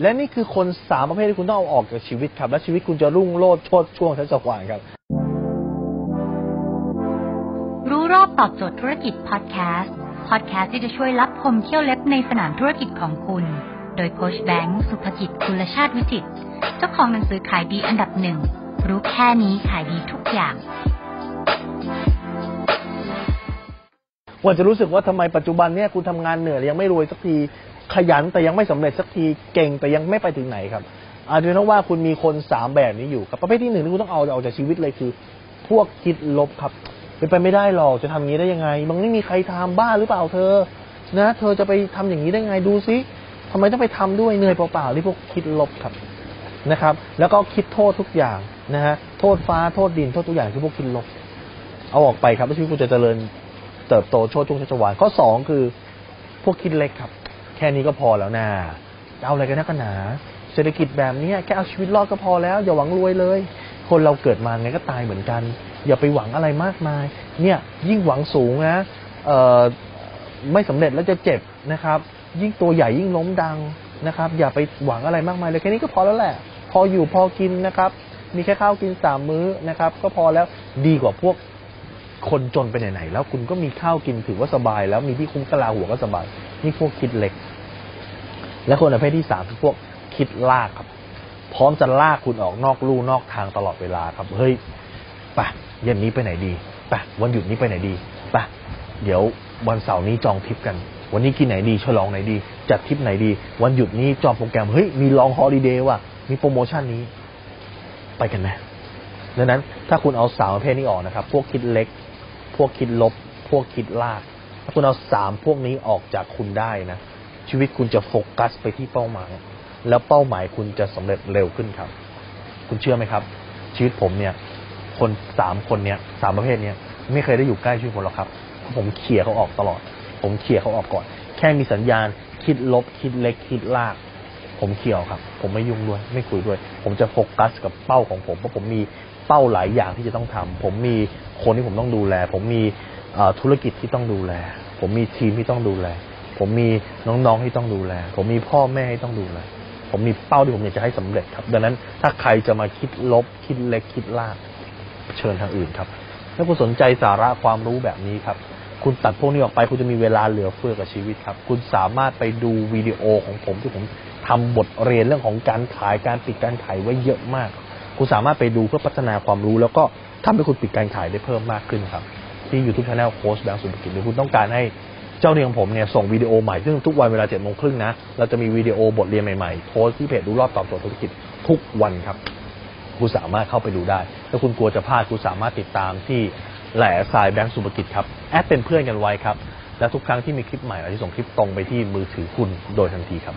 และนี่คือคนสามประเภทที่คุณต้องเอาออกจากชีวิตครับ และชีวิตคุณจะรุ่งโรจน์โชดช่วงชัชวานครับ รู้รอบตอบโจทย์ธุรกิจพอดแคสต์พอดแคสต์ที่จะช่วยรับพมเที่ยวเล็บในสนามธุรกิจของคุณ โดยโคชแบงค์สุภกิจคุลชาติวิจิตรเจ้าของหนังสือขายดีอันดับหนึ่งรู้แค่นี้ขายดีทุกอย่างว่าจะรู้สึกว่าทำไมปัจจุบันเนี่ยคุณทำงานเหนื่อยยังไม่รวยสักที ขยันแต่ยังไม่สำเร็จสักทีเก่งแต่ยังไม่ไปถึงไหนครับ อาจจะเป็นเพราะว่าคุณมีคนสามแบบนี้อยู่ครับประเภทที่หนึ่งที่คุณต้องเอาออกจากชีวิตเลยคือ พวกคิดลบครับเป็นไปไม่ได้หรอกจะทำอย่างนี้ได้ยังไง มันไม่มีใครทำบ้าหรือเปล่าเธอ นะ เธอจะไปทำอย่างนี้ได้ไงดูซิทำไมต้องไปทำด้วยเหนื่อยเปล่าๆนี่พวกคิดลบครับนะครับ แล้วก็คิดโทษทุกอย่างนะฮะโทษฟ้าโทษดินโทษทุกอย่างคือพวกคิดลบ เอาออกไปครับแล้วชีวิตคุณจะเจริญเติบโตโชดช่วงชัชวานข้อสองคือพวกคิดเล็กครับ ค่นี้ก็พอแล้วนะเอาอะไรกันนักกันหนา เศรษฐกิจแบบนี้แค่เอาชีวิตรอดก็พอแล้ว อย่าหวังรวยเลย คนเราเกิดมาไงก็ตายเหมือนกัน อย่าไปหวังอะไรมากมาย เนี่ยยิ่งหวังสูงนะไม่สำเร็จแล้วจะเจ็บนะครับ ยิ่งตัวใหญ่ยิ่งล้มดังนะครับ อย่าไปหวังอะไรมากมายเลยแค่นี้ก็พอแล้วแหละ พออยู่พอกินนะครับ มีแค่ข้าวกินสามมื้อนะครับ ก็พอแล้วดีกว่าพวกคนจนไปไหนๆแล้วคุณก็มีข้าวกินถือว่าสบาย แล้วมีที่คุ้มกะลาหัวก็สบาย นี่พวกคิดเล็ก และคนประเภทที่สามคือพวกคิดลากครับ พร้อมจะลากคุณออกนอกลู่นอกทางตลอดเวลาครับ เฮ้ยไปเย็นนี้ไปไหนดีไปวันหยุดนี้ไปไหนดีไปเดี๋ยววันเสาร์นี้จองทริปกัน วันนี้กินไหนดีฉลองไหนดี จัดทริปไหนดี วันหยุดนี้จองโปรแกรมเฮ้ยมีลองฮอลิเดย์ว่ะมีโปรโมชั่นนี้ ไปกันไหมดังนั้นถ้าคุณเอาสามประเภทนี้ออกนะครับ พวกคิดเล็ก พวกคิดลบ พวกคิดลากถ้าคุณเอาสามพวกนี้ออกจากคุณได้นะ ชีวิตคุณจะโฟกัสไปที่เป้าหมาย แล้วเป้าหมายคุณจะสำเร็จเร็วขึ้นครับ คุณเชื่อไหมครับ ชีวิตผมเนี่ย คนสามคนเนี้ยสามประเภทเนี้ยไม่เคยได้อยู่ใกล้ชีวิตผมหรอกครับ ผมเขี่ยเขาออกตลอด ผมเขี่ยเขาออกก่อน แค่มีสัญญาณ คิดลบคิดเล็กคิดลาก ผมเขี่ยครับ ผมไม่ยุ่งด้วย ไม่คุยด้วย ผมจะโฟกัสกับเป้าของผมเพราะผมมีเป้าหลายอย่างที่จะต้องทำผมมีคนที่ผมต้องดูแล ผมมีธุรกิจที่ต้องดูแล ผมมีทีมที่ต้องดูแล ผมมีน้องๆที่ต้องดูแล ผมมีพ่อแม่ที่ต้องดูแล ผมมีเป้าที่ผมอยากจะให้สำเร็จครับ ดังนั้นถ้าใครจะมาคิดลบ คิดเล็กคิดลากเชิญทางอื่นครับ ถ้าคุณสนใจสาระความรู้แบบนี้ครับ คุณตัดพวกนี้ออกไปคุณจะมีเวลาเหลือเฟือกับชีวิตครับ คุณสามารถไปดูวิดีโอของผมที่ผมทำบทเรียนเรื่องของการขายการปิดการขายไว้เยอะมาก คุณสามารถไปดูเพื่อพัฒนาความรู้ แล้วก็ทำให้คุณปิดการขายได้เพิ่มมากขึ้นครับ ที่ YouTube Channel โค้ชแบงค์สุภกิจหรือคุณต้องการให้ จ้าเรียของผมเนี่ยส่งวิดีโอใหม่ซึ่งทุกวันเวลาเจ็ดโมงครึ่งนะ เราจะมีวิดีโอบทเรียนใหม่ๆ โพสที่เพจรู้รอบตอบโจทย์ธุรกิจทุกวันครับ คุณสามารถเข้าไปดูได้ ถ้าคุณกลัวจะพลาดคุณสามารถติดตามที่แหล่สายแบงก์สุภกิจครับแอดเป็นเพื่อนกันไว้ครับ และทุกครั้งที่มีคลิปใหม่เราจะส่งคลิปตรงไปที่มือถือคุณโดยทันทีครับ